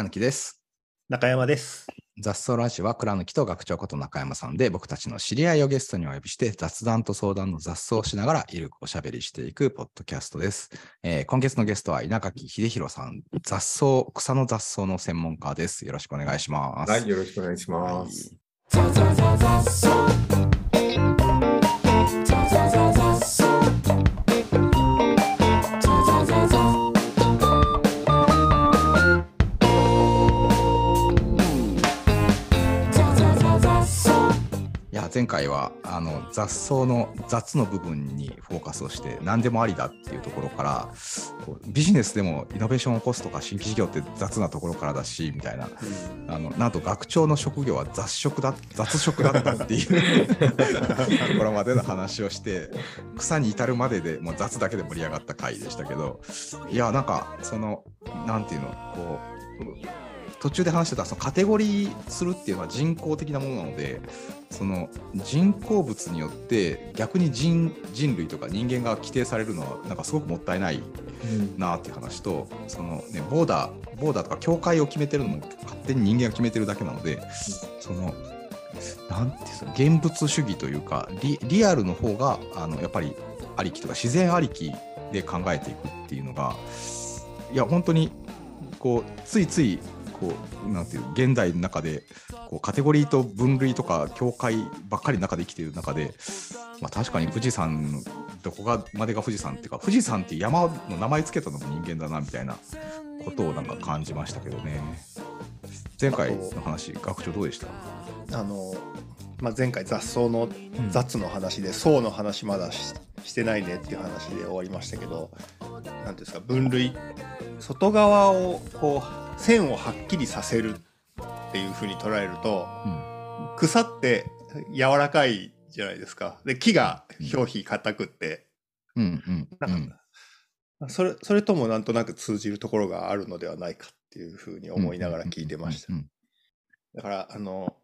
倉貫です。中山です。雑草ラジオは倉貫と学長こと中山さんで僕たちの知り合いをゲストにお呼びして雑談と相談の雑草をしながらゆるくおしゃべりしていくポッドキャストです。えー今月のゲストは稲垣秀弘さん、雑草、草の雑草の専門家です。よろしくお願いします。はい、よろしくお願いします。い前回はあの雑草の雑の部分にフォーカスをして何でもありだっていうところからビジネスでもイノベーションを起こすとか新規事業って雑なところからだしみたいな。あのなんと学長の職業は雑食だ 雑食だったっていうところまでの話をして草に至るまででもう雑だけで盛り上がった回でしたけどいやなんかそのなんていうのこう途中で話してたそのカテゴリーするっていうのは人工的なものなのでその人工物によって逆に人人類とか人間が規定されるのはなんかすごくもったいないなっていう話とその、ね、ボーダーボーダーとか境界を決めてるのも勝手に人間が決めてるだけなのでそのなんていうんですか現物主義というかリリアルの方があのやっぱりありきとか自然ありきで考えていくっていうのがいや本当にこうついついこうなんていう現代の中でこうカテゴリーと分類とか境界ばっかりの中で生きている中で、まあ、確かに富士山どこがまでが富士山っていうか富士山っていう山の名前つけたのも人間だなみたいなことをなんか感じましたけどね。前回の話学長どうでした？あの、まあ、前回雑草の雑の話で、層の話まだししてないねっていう話で終わりましたけど何ていうんですか分類外側をこう線をはっきりさせるっていうふうに捉えるとうん。草って柔らかいじゃないですか。で木が表皮硬くって、うんうんうなんんかそれそれともなんとなく通じるところがあるのではないかっていうふうに思いながら聞いてました。う。んだからあの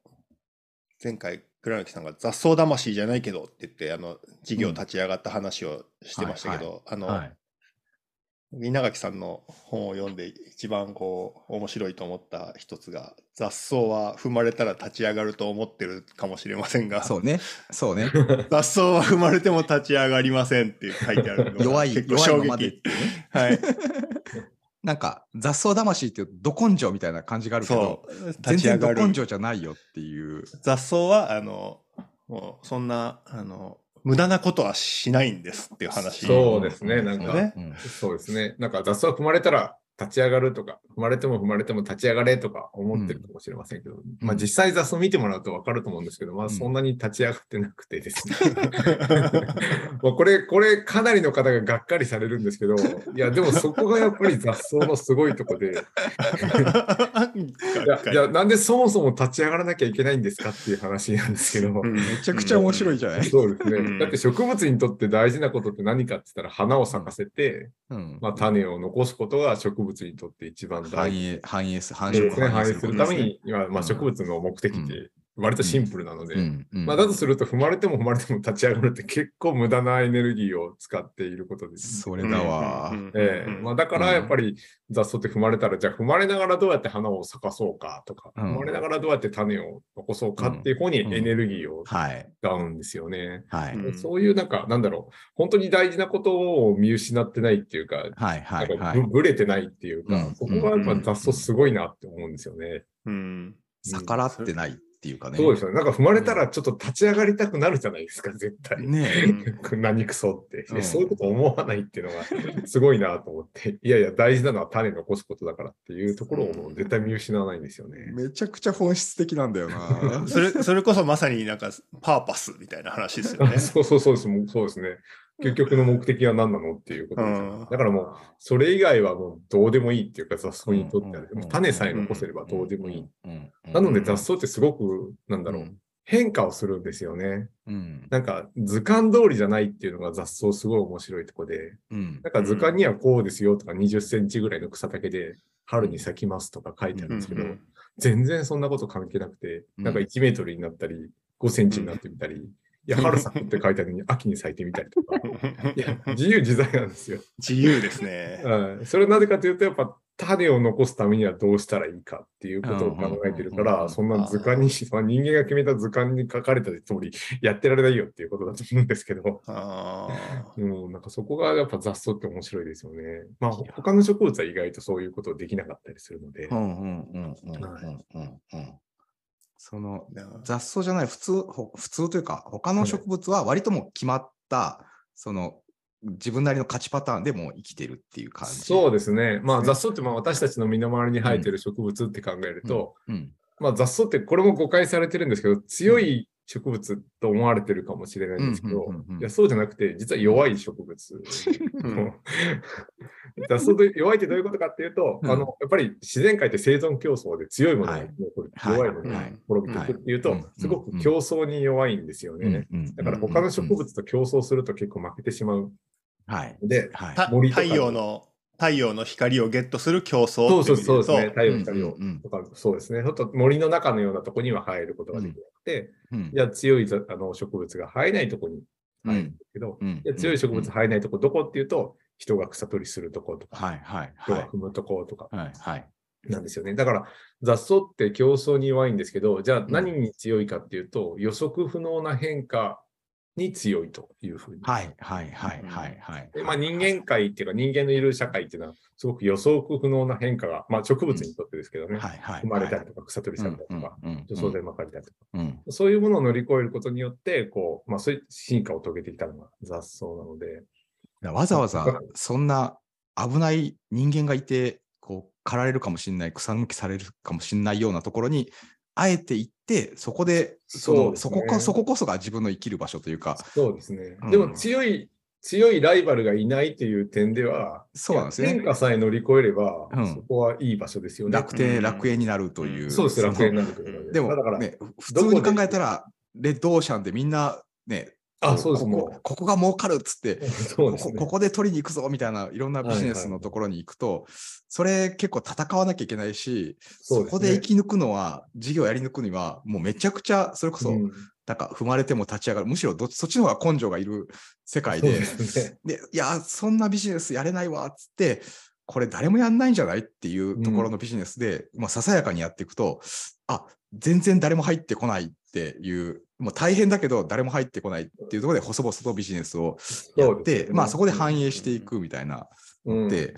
前回倉貫さんが雑草魂じゃないけどって言ってあの事業立ち上がった話をしてましたけど、あの、はい稲垣さんの本を読んで一番こう面白いと思った一つが雑草は踏まれたら立ち上がると思ってるかもしれませんがそうね。そうね。雑草は踏まれても立ち上がりませんって書いてあるのが 弱い結構衝撃ねはい。なんか雑草魂っていうど根性みたいな感じがあるけど全然ど根性じゃないよっていう。雑草はあのもうそんなあの無駄なことはしないんですっていう話そうですね、なんか、ね。うん。そうですね、なんか雑草踏まれたら立ち上がるとか、踏まれても踏まれても立ち上がれとか思ってるかもしれませんけど、まあ実際雑草見てもらうと分かると思うんですけど、まあそんなに立ち上がってなくてですね。まあこれ、これかなりの方ががっかりされるんですけど、いやでもそこがやっぱり雑草のすごいとこで、いやいやなんでそもそも立ち上がらなきゃいけないんですかっていう話なんですけど、うんめちゃくちゃ面白いじゃない、そうですね。うん。だって植物にとって大事なことって何かって言ったら花を咲かせて、うん。まあ、種を残すことが植物にとって一番大繁事栄繁栄す繁殖。繁栄するために、今まあ、うん植物の目的って割とシンプルなので、うんうん。まあ、だとすると踏まれても踏まれても立ち上がるって結構無駄なエネルギーを使っていることです。それだわ、ええ。まあ、だからやっぱり雑草って踏まれたら、じゃあ踏まれながらどうやって花を咲かそうかとか、うん。踏まれながらどうやって種を残そうかっていう方にエネルギーをはい使うんですよね。はい、うんそういうなんか、なんだろう、本当に大事なことを見失ってないっていうか、はいはいはい。ぶぶれてないっていうか、うん。そこがやっぱ雑草すごいなって思うんですよね。うん。逆らってないっていうかねそうですよね。なんか踏まれたらちょっと立ち上がりたくなるじゃないですか、絶対。ね 何くそって、うんそういうこと思わないっていうのがすごいなと思って、いやいや、大事なのは種残すことだからっていうところをもう絶対見失わないんですよね。めちゃくちゃ本質的なんだよな それそれこそまさになんかパーパスみたいな話ですよね。そうそうそうです、もうそうですね。結局の目的は何なのっていうことですよ。だからもう、それ以外はもうどうでもいいっていうか、雑草にとっては、種さえ残せればどうでもいい。うん。なので雑草ってすごく、なんだろう、うん。変化をするんですよね。うん。なんか図鑑通りじゃないっていうのが雑草すごい面白いとこで、うん。なんか図鑑にはこうですよとか20センチぐらいの草丈で春に咲きますとか書いてあるんですけど、うん全然そんなこと関係なくて、うん。なんか1メートルになったり、5センチになってみたり、いや、春咲くって書いてあるのに秋に咲いてみたりとか、いや、自由自在なんですよ。自由ですね。はいそれはなぜかというと、やっぱ種を残すためにはどうしたらいいかっていうことを考えてるから、うんうんうんうんそんな図鑑に、まあ、人間が決めた図鑑に書かれた通りやってられないよっていうことだと思うんですけど、あうん、なんかそこがやっぱ雑草って面白いですよね。まあ他の植物は意外とそういうことできなかったりするので。うんうんうんうんうんうんうん。その雑草じゃない普通ほ普通というか他の植物は割ともう決まったその自分なりの勝ちパターンでもう生きてるっていう感じ。そうですね。まあ雑草ってまあ私たちの身の回りに生えてる植物って考えると、うん。まあ雑草ってこれも誤解されてるんですけど、強い植物と思われてるかもしれないんですけどいやそうじゃなくて、実は弱い植物。うん雑草で弱いってどういうことかっていうと、うん。あのやっぱり自然界って生存競争で強いものが弱いものがはい。滅びていくっていうと、はい。すごく競争に弱いんですよね。うん。だから他の植物と競争すると結構負けてしまう。はい。ので、はい。た森とか。太陽の太陽の光をゲットする競争そうそうそうですね。太陽の光を。うん。うんうんとか、そうですね。ちょっと森の中のようなところには生えることができなくて、うん。じゃあ強いざあの植物が生えないところに生えるんですけど、うん。じゃあ強い植物生えないところどこっていうと、人が草取りするところとか、はいはいはい。人が踏むところとかはいはい。なんですよね。だから雑草って競争に弱いんですけど、じゃあ何に強いかっていうと、予測不能な変化に強いというふうに。はいはいはいはいはい。でまあ、人間界っていうか人間のいる社会っていうのはすごく予測不能な変化が、まあ、植物にとってですけどね、はいはい。生まれたりとか草取りされたりとか、うんうんうん除草剤まかれたりとか、うんそういうものを乗り越えることによって、こう、まあ、そういう進化を遂げてきたのが雑草なので、わざわざそんな危ない人間がいて、こう、狩られるかもしれない、草抜きされるかもしれないようなところに、あえて行って、そこで、そうそこか、そここそが自分の生きる場所というか、そうですね。うんでも強い、強いライバルがいないという点では、そうなんですね変化さえ乗り越えれば、うんそこはいい場所ですよね。楽天、楽園になるという。そうです、の楽園になるというで。でもだから、ね、普通に考えたら、レッドオーシャンでみんなね、あ、そうです、こもこここが儲かるっつって、う。そうですね。ここここで取りに行くぞみたいないろんなビジネスのところに行くと、それ結構戦わなきゃいけないし、そねそこで生き抜くのは、事業やり抜くには、もうめちゃくちゃ、それこそ、うんなんか踏まれても立ち上がる、むしろどっちそっちの方が根性がいる世界で、ですね。でいや、そんなビジネスやれないわっつって、これ誰もやんないんじゃないっていうところのビジネスで、まあ、ささやかにやっていくと、あ全然誰も入ってこないっていう、もう大変だけど誰も入ってこないっていうところで細々とビジネスをやって、ねまあそこで反映していくみたいなうん。で、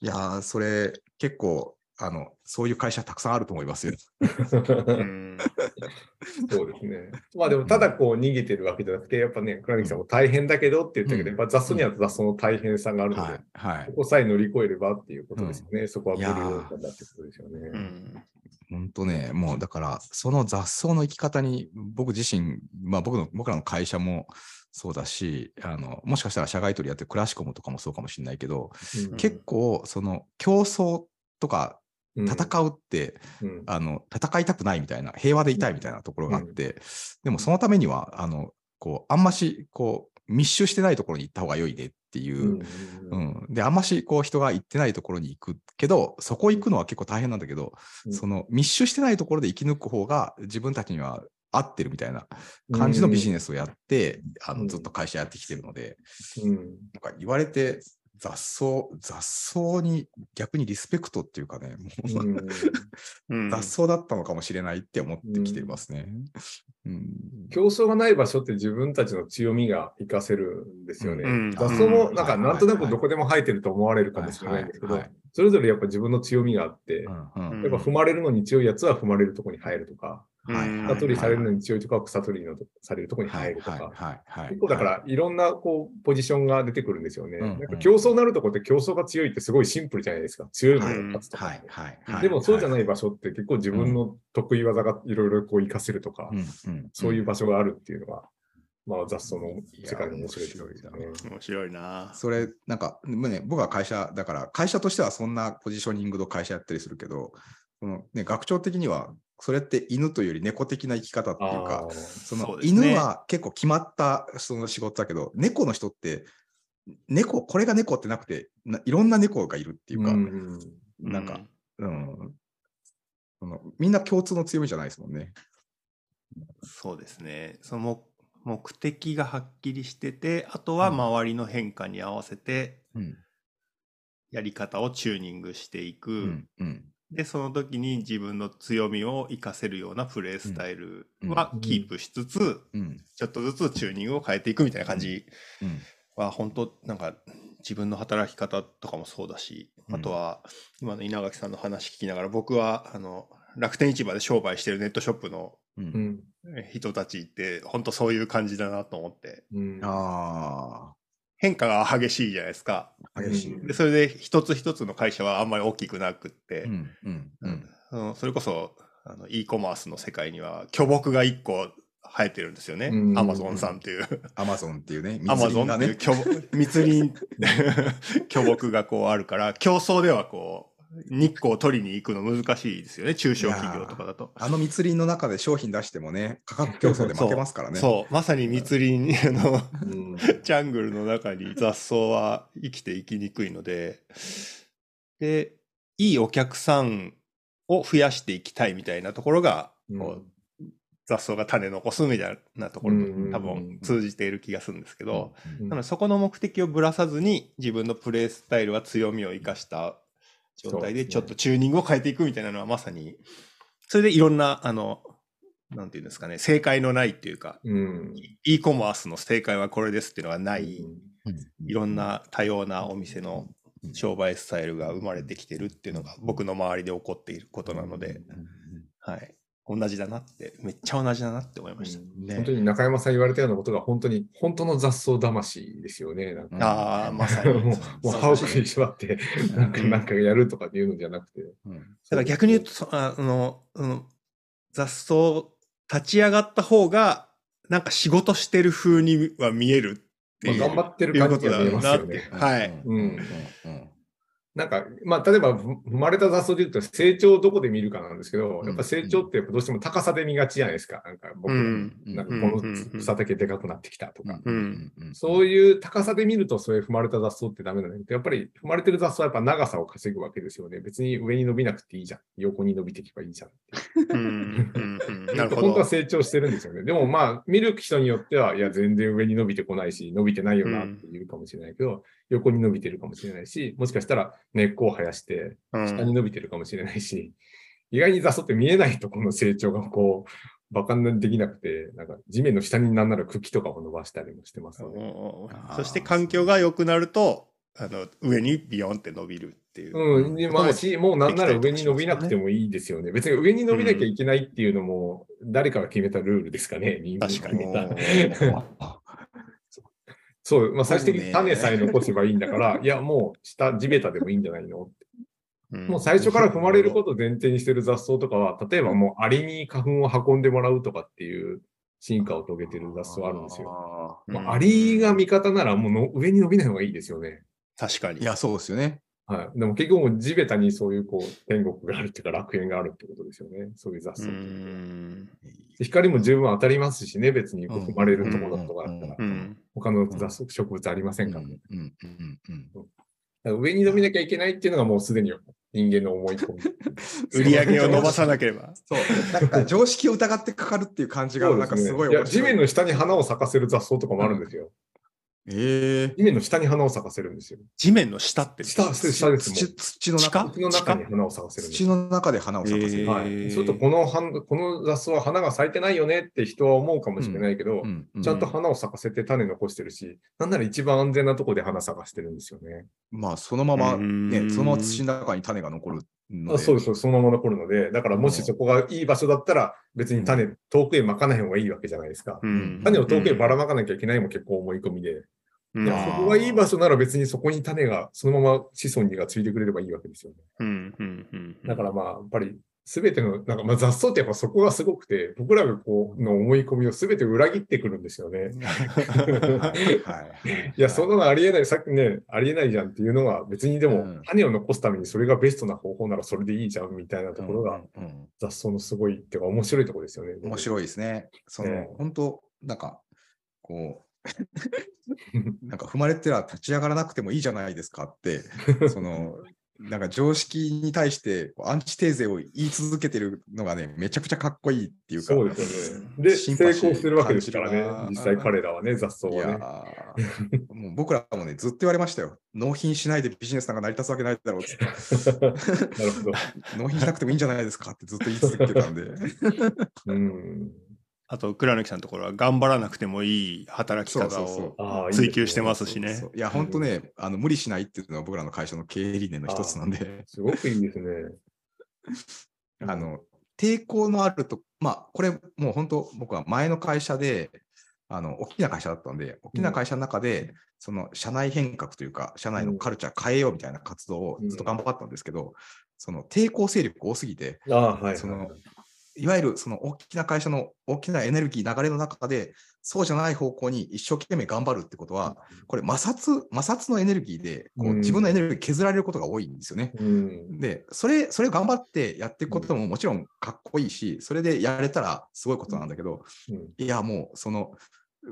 いやー、それ結構、あの、そういう会社たくさんあると思いますよ。うん そうですね。まあでも、ただこう逃げてるわけじゃなくて、やっぱね、倉木さんも大変だけどって言ったけど、うんやっぱ雑草には雑草の大変さがあるので、はい。はいこ。こさえ乗り越えればっていうことですよね。そこはブルーオーシャンだってことですよね。うん本当ね、もうだから、その雑草の生き方に、僕自身、まあ僕の、僕らの会社もそうだし、あの、もしかしたら社外取りやってるクラシコムとかもそうかもしれないけど、うん結構、その競争とかうん戦うって、うん。あの、戦いたくないみたいな、平和でいたいみたいなところがあって、でもそのためには、あの、こう、あんまし、こう、密集してないところに行った方が良いねっていう、うんうん、で、あんましこう人が行ってないところに行くけど、そこ行くのは結構大変なんだけど、うん。その密集してないところで生き抜く方が自分たちには合ってるみたいな感じのビジネスをやって、あうん。のずっと会社やってきてるので、うん。なんか言われて雑草、雑草に逆にリスペクトっていうかね、もう 雑草だったのかもしれないって思ってきてますね。うん。競争がない場所って自分たちの強みが活かせるんですよね。うん。雑草もなんかうんなんとなくどこでも生えてると思われるかもしれないん。ですけどそれぞれやっぱ自分の強みがあって、やっぱ踏まれるのに強いやつは踏まれるところに生えるとか、草取りされるのに強いとかは草取りのされるところにはい生えるとか。はいはいはい結構だからいろんなこうポジションが出てくるんですよね。うんなんか競争になるとこって競争が強いってすごいシンプルじゃないですか。強いものが勝つとか。はいはいはいでもそうじゃい。ない場所って結構自分の得意技がいろいろこう活かせるとか、うんうんそういう場所があるっていうのが、まあ雑草の世界の面白いね。面白いな。それ、なんか、ね、僕は会社、だから、会社としてはそんなポジショニングの会社やったりするけど、そのね、学長的には、それって犬というより猫的な生き方っていうかその犬は結構決まったその仕事だけど、猫の人って、猫、これが猫ってなくて、ないろんな猫がいるっていうか、うんなんか、うん、そのみんな共通の強みじゃないですもんね。そうですね。その目目的がはっきりしてて、あとは周りの変化に合わせてうんやり方をチューニングしていく。うんうんで、その時に自分の強みを活かせるようなプレースタイルはうん。キープしつつ、うん。ちょっとずつチューニングを変えていくみたいな感じうん。は、本当なんか自分の働き方とかもそうだし、うんあとは今の稲垣さんの話聞きながら、僕はあの楽天市場で商売してるネットショップのううん。ん。人たちって本当そういう感じだなと思って、うん。あ変化が激しいじゃないですか。あ、激しい。うんで、それで一つ一つの会社はあんまり大きくなくって、うんうんうんそれこそあの e コマースの世界には巨木が1個生えてるんですよね。うんアマゾンさんっていう。アマゾンっていうね、アマゾンっていうね。巨木 密林 巨木がこうあるから、競争ではこう、日光を取りに行くの難しいですよね。中小企業とかだと。あの密林の中で商品出してもね、価格競争で負けますからね。そう、まさに密林の、うん ジャングルの中に雑草は生きていきにくいので、で、いいお客さんを増やしていきたいみたいなところが、こう雑草が種残すみたいなところうんと多分通じている気がするんですけど、うんなのでそこの目的をぶらさずに自分のプレースタイルは強みを生かした状態でちょっとチューニングを変えていくみたいなのはまさに、それでいろんな、あの、なんていうんですかね、正解のないっていうか、うん。e コマースの正解はこれですっていうのがない、うんいろんな多様なお店の商売スタイルが生まれてきてるっていうのが僕の周りで起こっていることなので、はい。同じだなって、めっちゃ同じだなって思いました。ね本当に中山さん言われたようなことが本当に、本当の雑草魂ですよね。なんかああ、まさに。もう、歯を食いしばって、なんか、うんなんかやるとかっていうのじゃなくて。うんだから逆に言うと、そああの、あの雑草立ち上がった方が、なんか仕事してる風には見えるっていう。まあ頑張ってる感じが見えますよね。はい。うんうんなんか、まあ、例えば、ふ生まれた雑草で言うと、成長をどこで見るかなんですけど、うん。やっぱ成長ってやっぱどうしても高さで見がちじゃないですか。なんか、僕なんか、うん。こうん。の草丈でかくなってきたとか。うん。そういう高さで見ると、そういう踏まれた雑草ってダメなんだけど、やっぱり踏まれてる雑草はやっぱ長さを稼ぐわけですよね。別に上に伸びなくていいじゃん。横に伸びていけばいいじゃん本当はど。成長してるんですよね。でもまあ、見る人によっては、いや、全然上に伸びてこないし、伸びてないよなって言うかもしれないけど、横に伸びてるかもしれないし、もしかしたら根っこを生やして、うん下に伸びてるかもしれないし、意外に雑草って見えないとこの成長がこう、バカにできなくて、なんか地面の下になんなら茎とかを伸ばしたりもしてますので。うんそして環境が良くなると、あの上にビヨンって伸びるっていう。うん、でまあし、もうなんなら上に伸びなくても。もいいですよね。別に上に伸びなきゃいけないっていうのも、誰かが決めたルールですかね、人間が決めた。そう、まあ、最終的に種さえ残せばいいんだから、いや、もう下、地べたでもいいんじゃないのうんもう最初から踏まれることを前提にしてる雑草とかは、例えばもうアリに花粉を運んでもらうとかっていう進化を遂げてる雑草あるんですよ。よ。うんまあ、アリが味方ならもうの上に伸びない方がいいですよね。確かに。いや、そうですよね。はい。でも結局もう地べたにそういうこう天国があるっていうか楽園があるってことですよね。そういう雑草うって。ん。光も十分当たりますしね、別に踏まれるところとかだったらう。ん。他の雑草植物ありませうんんから。うんうんうんだから上に伸びなきゃいけないっていうのがもうすでに人間の思い込み。売り上げを伸ばさなければ。そう、なんか常識を疑ってかかるっていう感じが、なんかすごいいや、面白地面の下に花を咲かせる雑草とかもあるんですよ。ええ地面の下に花を咲かせるんですよ。地面の下って。下、下ですもん。土土の中？土の中に花を咲かせるんですよ。土の中で花を咲かせる。えーはい。そうすると、この花、この雑草は花が咲いてないよねって人は思うかもしれないけど、うんうんちゃんと花を咲かせて種残してるし、なんなら一番安全なとこで花咲かしてるんですよね。まあ、そのまま、ね、うんそのまま土の中に種が残る。あそうです、そのまま残るので、だからもしそこがいい場所だったら、別に種、遠くへまかない方がいいわけじゃないですか。うん。種を遠くへばらまかなきゃいけないも結構思い込みで、うん。そこがいい場所なら別にそこに種がそのまま子孫にがついてくれればいいわけですよね。だからまあ、やっぱり全ての、なんかまあ雑草ってやっぱそこがすごくて、僕らがこうの思い込みを全て裏切ってくるんですよね。はい。いや、そんなのありえない、さっきね、ありえないじゃんっていうのが別にでもうん種を残すためにそれがベストな方法ならそれでいいじゃんみたいなところが雑草のすごいっていうか面白いところですよね。面白いですね。その、ええ本当なんか、こう、なんか踏まれてら立ち上がらなくてもいいじゃないですかって、その、なんか常識に対してアンチテーゼを言い続けてるのがね、めちゃくちゃかっこいいっていうか、そうですよね。で、成功してるわけですからね。実際彼らはね、雑草はね。ーもう僕らもね、ずっと言われましたよ。納品しないでビジネスなんか成り立つわけないだろうって。なるほど。納品しなくてもいいんじゃないですかってずっと言い続けてたんで。うん。あと、倉貫さんのところは頑張らなくてもいい働き方を追求してますしね。いや、本当ね、あの無理しないっていうのは僕らの会社の経営理念の一つなんで、すごくいいですね。あの抵抗のあると、まあ、これもう本当、僕は前の会社で、あの大きな会社だったんで、大きな会社の中で、その社内変革というか、社内のカルチャー変えようみたいな活動をずっと頑張ったんですけど、その抵抗勢力多すぎて、ああ、はい。そのいわゆるその大きな会社の大きなエネルギー流れの中で、そうじゃない方向に一生懸命頑張るってことは、これ摩擦、摩擦のエネルギーでこううん。自分のエネルギー削られることが多いんですよね。うん。で、それ、それを頑張ってやっていくことももちろんかっこいいし、それでやれたらすごいことなんだけど、うん。いや、もう、その、う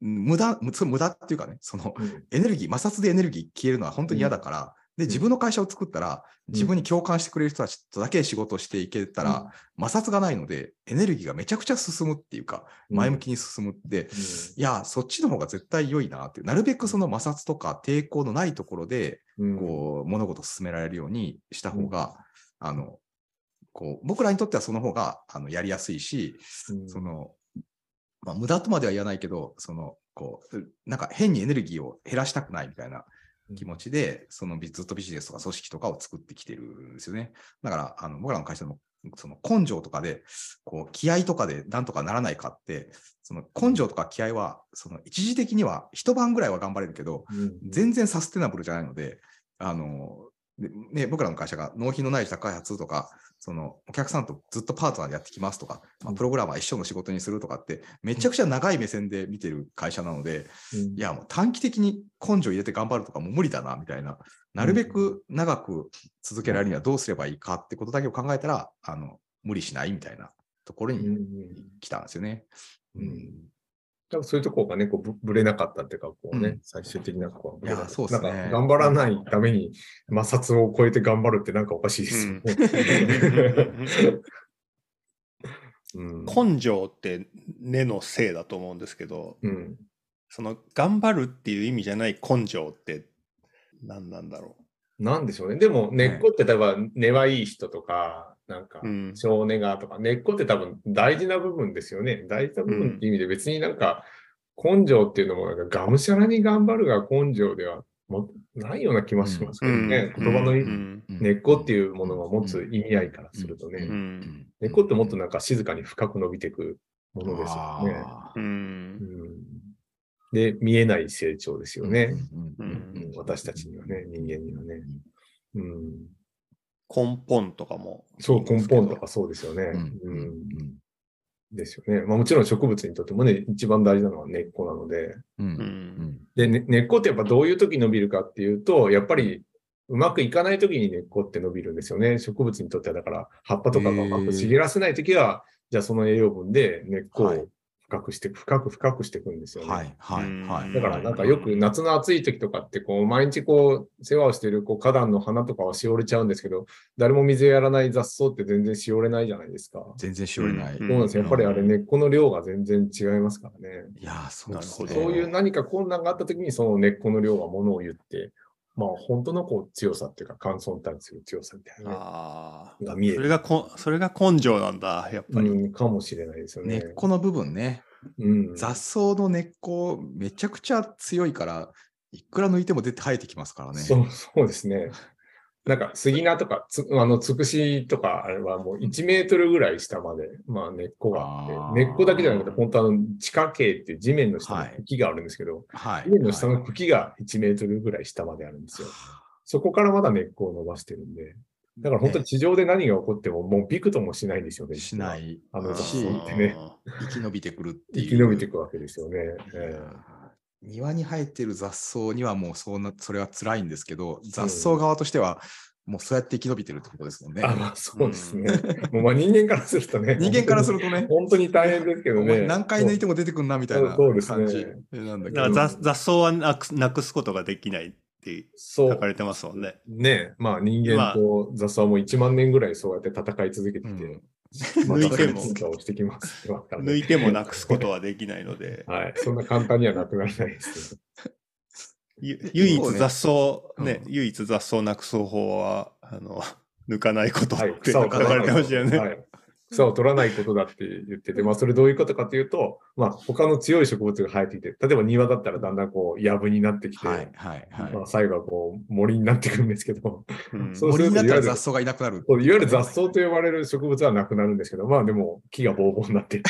無駄、無駄っていうかね、その、うん。エネルギー、摩擦でエネルギー消えるのは本当に嫌だから、で、自分の会社を作ったら、自分に共感してくれる人たちとだけ仕事をしていけたら、摩擦がないので、エネルギーがめちゃくちゃ進むっていうか、前向きに進むって、いや、そっちの方が絶対良いなっていう、なるべくその摩擦とか抵抗のないところで、うん、こう、物事を進められるようにした方が、あの、こう、僕らにとってはその方が、あの、やりやすいし、うん。その、まあ、無駄とまでは言わないけど、その、こう、なんか変にエネルギーを減らしたくないみたいな気持ちで、そのビずっとビジネスとか組織とかを作ってきてるんですよね。だから、あの僕らの会社でも、その根性とかで、こう、気合とかでなんとかならないかって、その根性とか気合は、その一時的には一晩ぐらいは頑張れるけど、うん全然サステナブルじゃないので、あの、でね、僕らの会社が納品のない自宅開発とか、そのお客さんとずっとパートナーでやってきますとか、まあ、プログラマー一緒の仕事にするとかって、めちゃくちゃ長い目線で見てる会社なので、うん。いや、もう短期的に根性入れて頑張るとかもう無理だな、みたいな。なるべく長く続けられるにはどうすればいいかってことだけを考えたら、あの、無理しないみたいなところにうんうん来たんですよね。うん多分そういうところがね、こうぶぶれなかったっていうか、こうね、うん。最終的なこういやそうっすね。なんか頑張らないために摩擦を超えて頑張るってなんかおかしいですよ。ね。うん。根性って根のせいだと思うんですけど、うん。その頑張るっていう意味じゃない根性って何なんだろなんでしょうね。でも根っこって例えば根はいい人とか、なんか。少根がとか、根っこって多分大事な部分ですよね。大事な部分って意味で別になんか根性っていうのもなんかがむしゃらに頑張るが根性ではもないような気もしますけどね。うん言葉の根っこっていうものが持つ意味合いからするとね。うん根っこってもっとなんか静かに深く伸びていくものですよね。で、見えない成長ですよね。私たちにはね、人間にはね。うん、根本とかも。そう、根本とかそうですよね。うんですよね。まあ、もちろん植物にとってもね、一番大事なのは根っこなので。うんうんうん。で、ね根っこってやっぱどういう時に伸びるかっていうと、やっぱりうまくいかない時に根っこって伸びるんですよね。植物にとってはだから葉っぱとかがうまく茂らせない時は、じゃあその栄養分で根っこはいを深くして、深く深くしていくんですよね。はいはいはい。だからなんかよく夏の暑い時とかってこう毎日こう世話をしているこう花壇の花とかはしおれちゃうんですけど、誰も水やらない雑草って全然しおれないじゃないですか。全然しおれない。うんそうなんですよ。やっぱりあれ根っこの量が全然違いますからね。いやー、そうですね。そういう何か困難があった時にその根っこの量がものを言って、まあ本当のこう強さっていうか乾燥に対する強さみたいなねああ。が見える、それがこ、それが根性なんだ、やっぱり。うん、かもしれないですよね。根っこの部分ね。うん、雑草の根っこ、めちゃくちゃ強いから、いくら抜いても出て生えてきますからね。そう そうですね。なんか杉菜とかつあのつくしとかあれはもう1メートルぐらい下まで、まあ、根っこがあって根っこだけじゃなくて本当あの地下茎っていう地面の下の茎があるんですけど、はい。地面の下の茎が1メートルぐらい下まであるんですよ。そこからまだ根っこを伸ばしてるんで。だから本当に地上で何が起こってももうびくともしないんですよね。しな。い。あの雑し草ってね。生き延びてくるっていう。生き延びていくわけですよね。え庭に生えてる雑草にはもうそんな、それは辛いんですけど、雑草側としては、もうそうやって生き延びてるってことですもんねえ。あ、まあそうですね。もうまあ人間からするとね。人間からするとね、本当に大変ですけどね。何回抜いても出てくんなみたいな感じなんだけど。だから雑雑草はなくすなくすことができない。ってそう書かれてますもんね。ねまあ人間と雑草も1万年ぐらいそうやって戦い続けてきて、うんまた 抜いても抜いてもなくすことはできないので、はい。そんな簡単にはなくならないです唯一雑草、ねね、唯一雑草をなくす方法は、あの、抜かないこと。って書かれてましたよね。はい。草を取らないことだって言ってて、まあそれどういうことかというと、まあ他の強い植物が生えてきて、例えば庭だったらだんだんこう、藪になってきて、はいはいはい。まあ最後はこう、森になってくるんですけど、うんそうすると森になったら雑草がいなくなる。いわゆる雑草と呼ばれる植物はなくなるんですけど、まあでも木がボーボーになって。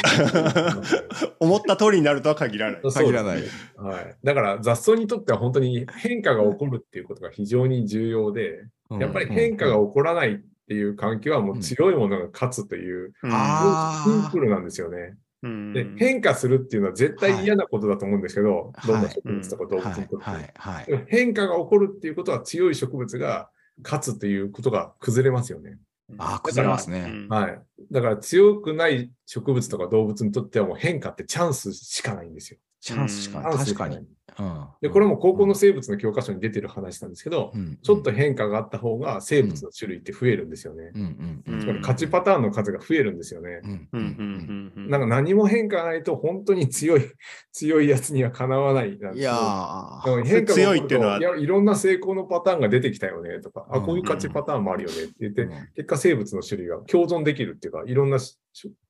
思った通りになるとは限らない。限らないはい。だから雑草にとっては本当に変化が起こるっていうことが非常に重要で、やっぱり変化が起こらないっていう環境はもう強いものが勝つという、うんあシンプルなんですよね。うんで、変化するっていうのは絶対嫌なことだと思うんですけど、はいどんな植物とか動物はいにとっても。はいはい変化が起こるっていうことは強い植物が勝つということが崩れますよね。ああ、崩れますね。うんはい。だから強くない植物とか動物にとってはもう変化ってチャンスしかないんですよ。チャンスしかうん。ない。確かに。うん。で、これも高校の生物の教科書に出てる話なんですけど、うん。ちょっと変化があった方が生物の種類って増えるんですよね。うんうんうんうん。つまり勝ちパターンの数が増えるんですよね。うんうんうんうん。なんか何も変化がないと本当に強い、強いやつにはかなわないいやでーも変化強いっていうのは。いやいろんんな成功のパターンが出てきたよねとか、あ、うんこういう勝ちパターンもあるよねって言って、うん結果生物の種類が共存できるっていうか、いろんなし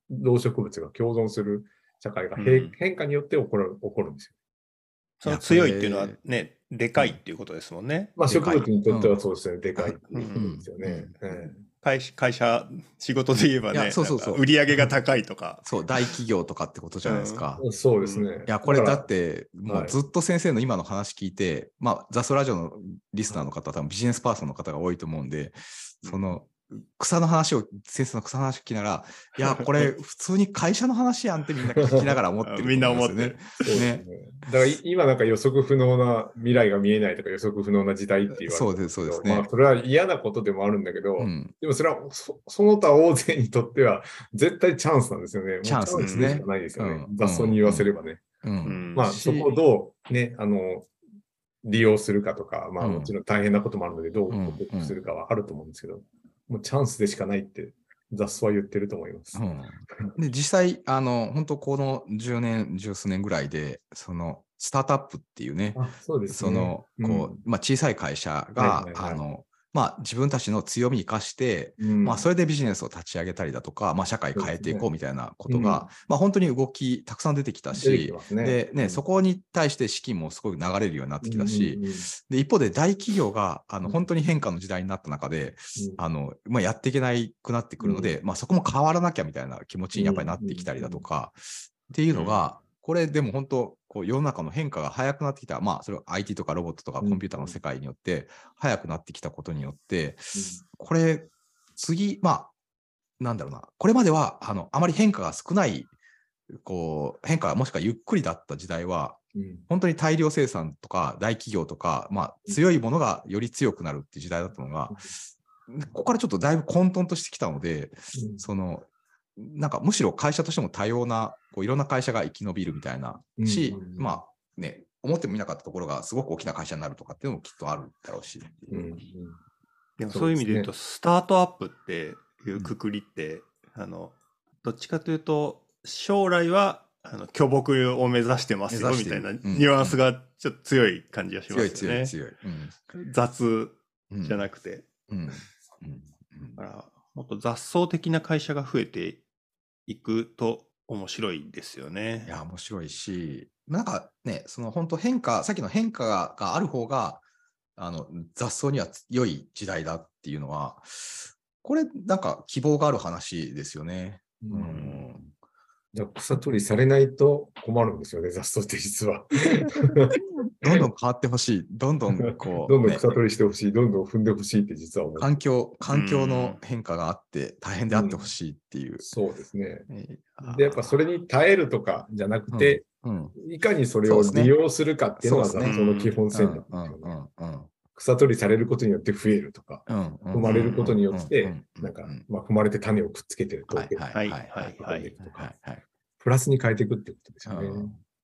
動植物が共存する社会が変,、うん。変化によって起こる起こるんですよ。その強いっていうのはね、でかいっていうことですもんね。まあ植物にとってはそうですね、でかいっていうことですよね。うん。え会社、会社仕事で言えばいね、やそうそう。そう売り上げが高いとか。そう、大企業とかってことじゃないですか。えそうですね。いや、これだって、もはい。うずっと先生の今の話聞いて、まあ、ザスラジオのリスナーの方、多分ビジネスパーソンの方が多いと思うんで、その、草の話を、先生の草の話を聞きながら、いや、これ、普通に会社の話やんってみんな聞きながら思ってるとみんな思思ってね。ね。だからい今なんか予測不能な未来が見えないとか予測不能な時代って言われてそうですそうですねまあそれは嫌なことでもあるんだけど、うん。でもそれはそその他大勢にとっては絶対チャンスなんですよね。チャンスですねないですよね。うん雑草に言わせればね。う。うんんまあそこをどうね、あの、利用するかとか、まあうんもちろん大変なこともあるのでどううん克服するかはあると思うんですけど、もうチャンスでしかないって雑草は言ってると思います。うんで実際、あの、本当この10年、十数年ぐらいで、その、スタートアップっていうね、あそね。その、こう、まあ、小さい会社が、はいはいはいあの、まあ、自分たちの強みを生かして、うん、まあ、それでビジネスを立ち上げたりだとか、まあ、社会変えていこうみたいなことが、うん。まあ、本当に動きたくさん出てきたし、ね。でね、うん。そこに対して資金もすごい流れるようになってきたし、で一方で大企業があのうん。本当に変化の時代になった中で、うん。あのまあ、やっていけないくなってくるので、まあ、そこも変わらなきゃみたいな気持ちにやっぱりなってきたりだとか、っていうのが、これでも本当こう世の中の変化が早くなってきた、まあ、それは IT とかロボットとかコンピューターの世界によって早くなってきたことによって、これ次、まあ、なんだろうな、これまではあのあまり変化が少ない、こう変化がもしくはゆっくりだった時代は、うん。本当に大量生産とか大企業とか、まあ、強いものがより強くなるっていう時代だったのが、ここからちょっとだいぶ混沌としてきたので、うん。そのなんかむしろ会社としても多様な、こういろんな会社が生き延びるみたいなし、うんうんうん。まあね、思ってもみなかったところがすごく大きな会社になるとかっていうのもきっとあるだろうし。うんうん。でもそういう意味で言うと、でスタートアップっていうくくりって、あの、どっちかというと、将来は、あの巨木を目指してますよみたいなニうん。ュアンスがちょっと強い感じがしま強いすよね。強い強い。雑うんじゃなくて。うん。うん。だから、もっと雑草的な会社が増えていくと面白いですよねい。や、面白いし、なんかね、その本当変化、さっきの変化ががある方が、あの雑草には良い時代だっていうのは、これなんか希望がある話ですよね。ううんんじゃあ草取りされないと困るんですよね、雑草って実は。どんどん変わってほしい。どんどん こう、どんどんね草取りしてほしい、どんどん踏んでほしいって実は思う。環境、環境の変化があって大変であってほしいっていう。そうですね。えーで、やっぱそれに耐えるとかじゃなくて、うん、いかにそれを利用するかっていうのが雑その基本戦略ですうんよね。うんうん草取りされることによって増えるとか、うん踏まれることによってうんうん、なんかうん、まあ、踏まれて種をくっつけてるはい統計はいはいはいはいはいはいはいプラスに変えていくってことですよね。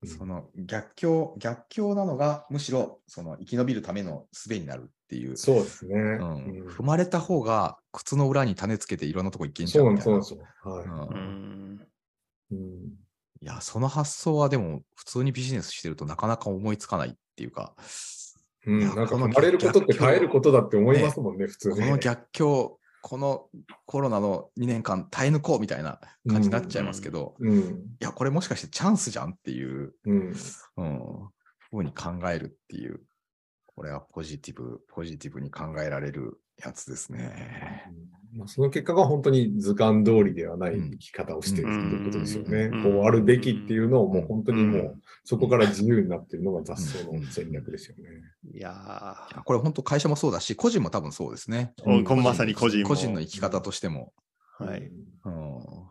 うんその逆境、逆境なのがむしろその生き延びるための術になるっていう。そうですね。うんうん踏まれた方が靴の裏に種つけていろんなとこ行けんじゃんみたいな。そうなんですよ。はうんうんい。うんいや、その発想はでも普通にビジネスしてるとなかなか思いつかないっていうか、うん、なんか踏まれることって耐えることだって思いますもんね、普通ね。この逆境、このコロナの2年間耐え抜こうみたいな感じになっちゃいますけど、うん。いや、これもしかしてチャンスじゃんっていう、うん。うん、ふうに考えるっていう、これはポジティブ、ポジティブに考えられるやつですね。まあ、その結果が本当に図鑑通りではない生き方をしてるっていうことですよね。うんこうあるべきっていうのをもう本当にもううそこから自由になってるのが雑草の戦略ですよね。いやこれ本当会社もそうだし、個人も多分そうですね。まさに個人も。個人の生き方としても。はい。うん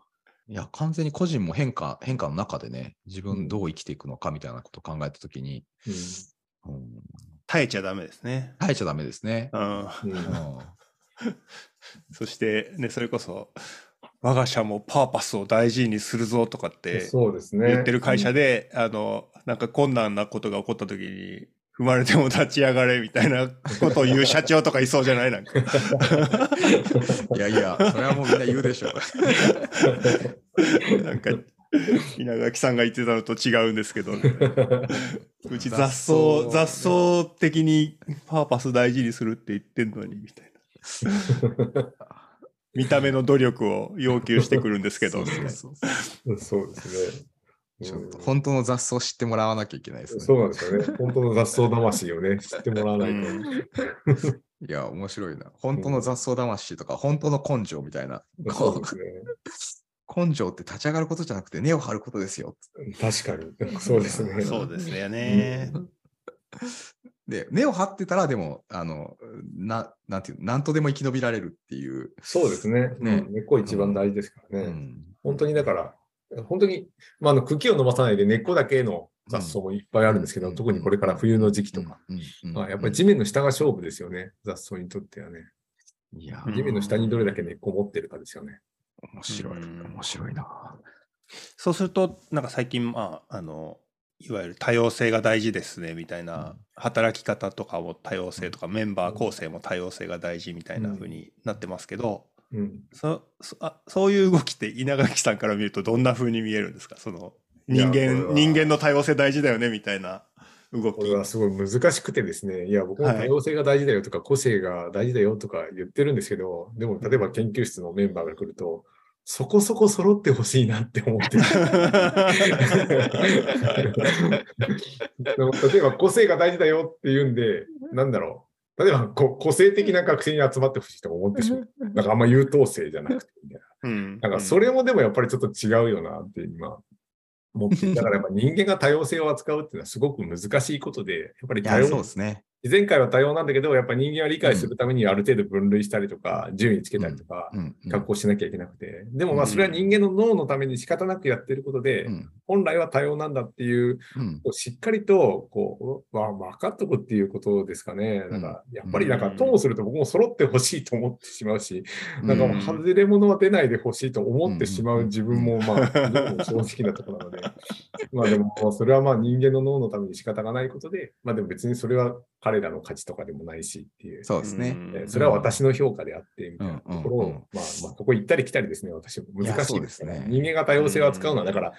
いや、完全に個人も変化、変化の中でね、自分どう生きていくのかみたいなことを考えたときに、うんうん、耐えちゃダメですね。耐えちゃダメですね。うん。そして、ね、それこそ、我が社もパーパスを大事にするぞとかってそうですね。言ってる会社で、あの、なんか困難なことが起こった時に、踏まれても立ち上がれみたいなことを言う社長とかいそうじゃないなんか。いやいや、それはもうみんな言うでしょう。なんか、稲垣さんが言ってたのと違うんですけど、うち雑雑草、草雑草的にパーパス大事にするって言ってんのに、みたいな。見た目の努力を要求してくるんですけど、そうそうそうですね。ちょっとうん本当の雑草を知ってもらわなきゃいけないですね。そうなんですよね。本当の雑草魂をね、知ってもらわないと。うん いや、面白いな。本当の雑草魂とか、本当の根性みたいな。こそうですね。う根性って立ち上がることじゃなくて根を張ることですよ。確かに。そうですね。そうですよね。で、根を張ってたら、でも、あの、ななんていうの、なんとでも生き延びられるっていう。そうですね。ねうん根っこ一番大事ですからね。うん本当にだから、本当に、まあ、あの茎を伸ばさないで根っこだけの雑草もいっぱいあるんですけど、うん特にこれから冬の時期とか、まあ、やっぱり地面の下が勝負ですよね。雑草にとってはね。いや、うん地面の下にどれだけ根っこ持ってるかですよね。面白い。うん。面白いな。そうすると、なんか最近、まあ、あの、いわゆる多様性が大事ですねみたいな、働き方とかも多様性とか、メンバー構成も多様性が大事みたいな風になってますけど、うん。そそあそういう動きって稲垣さんから見るとどんな風に見えるんですか？その人間人間の多様性大事だよねみたいな動き。これはすごい難しくてですね、いや、僕も多様性が大事だよとか、個性が大事だよとか言ってるんですけど、でも、例えば研究室のメンバーが来ると、そこそこ揃ってほしいなって思って る。例えば、個性が大事だよって言うんで、なんだろう。例えば、こ個性的な学生に集まってほしいとか思ってしまう。なんかあんま優等生じゃなくてみたいな。うんなんかそれもでもやっぱりちょっと違うよなって今思って、だからやっぱ人間が多様性を扱うっていうのはすごく難しいことで、やっぱり、多様そうですね。前回は多様なんだけど、やっぱ人間は理解するためにある程度分類したりとか、順位つけたりとか、格好しなきゃいけなくて、でもまあそれは人間の脳のために仕方なくやってることで、うん。本来は多様なんだっていう、うん。こうしっかりとこう、わ分かっとくっていうことですかね。なんかやっぱりなんかともすると僕も揃ってほしいと思ってしまうし、なんかもう外れ物は出ないでほしいと思ってしまう自分もまあ正直なところなので、まあでもそれはまあ人間の脳のために仕方がないことで、まあでも別にそれは彼らの価値とかでもないしっていう。そうですね。えーそれは私の評価であって、みたいなところを、うん。うんうんまあ、まあ、そこ行ったり来たりですね、私も。難しいですね。人間が多様性を扱うのは、だから、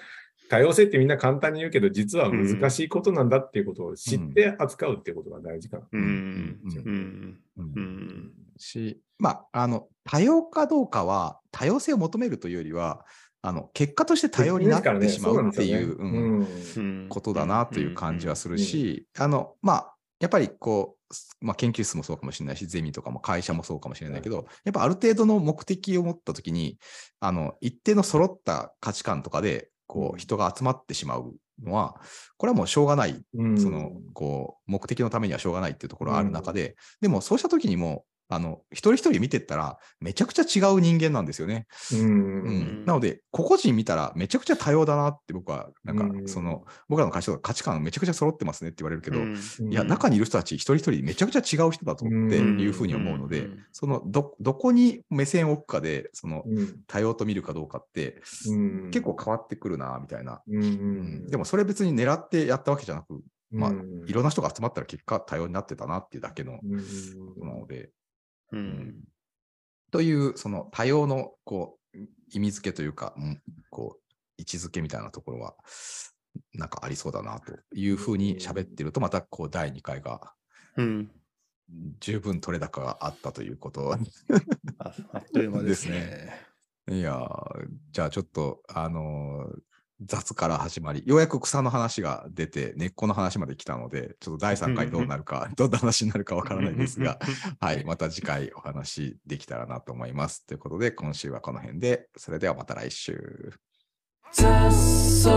多様性ってみんな簡単に言うけど、実は難しいことなんだっていうことを知って扱うっていうことが大事かな。うん。うん。うん。うん。うん。し、まあ、あの、多様かどうかは、多様性を求めるというよりは、あの、結果として多様になってしまうっていう、ううんんうんことだなという感じはするし、あの、まあ、やっぱりこう、まあ、研究室もそうかもしれないし、ゼミとかも会社もそうかもしれないけど、やっぱある程度の目的を持ったときに、あの、一定の揃った価値観とかで、こうん。う、人が集まってしまうのは、これはもうしょうがない。うん。その、こう、目的のためにはしょうがないっていうところがある中で、でもそうした時にも、あの、一人一人見てったら、めちゃくちゃ違う人間なんですよね。うん。ううん。ん、なので、個々人見たらめちゃくちゃ多様だなって僕は、なんかう、ん。その、僕らの会社とか価値観めちゃくちゃ揃ってますねって言われるけど、うん。いや、中にいる人たち一人一人めちゃくちゃ違う人だと思ってうん。いうふうに思うのでうん、その、ど、どこに目線を置くかで、その、うん。多様と見るかどうかって、うん。結構変わってくるな、みたいな。うんうんでもそれ別に狙ってやったわけじゃなく、まあうん。いろんな人が集まったら結果多様になってたなっていうだけのなので、ううん。んというその多様のこう意味付けというか、うんこう位置づけみたいなところはなんかありそうだなというふうに喋ってるとまたこう第2回がうん。十分取れ高があったということああっという間ですでね。いやーじゃあちょっとあのー雑から始まり、ようやく草の話が出て、根っこの話まで来たので、ちょっと第3回どうなるか、どんな話になるかわからないですが、はい、また次回お話できたらなと思います。ということで、今週はこの辺で、それではまた来週。雑草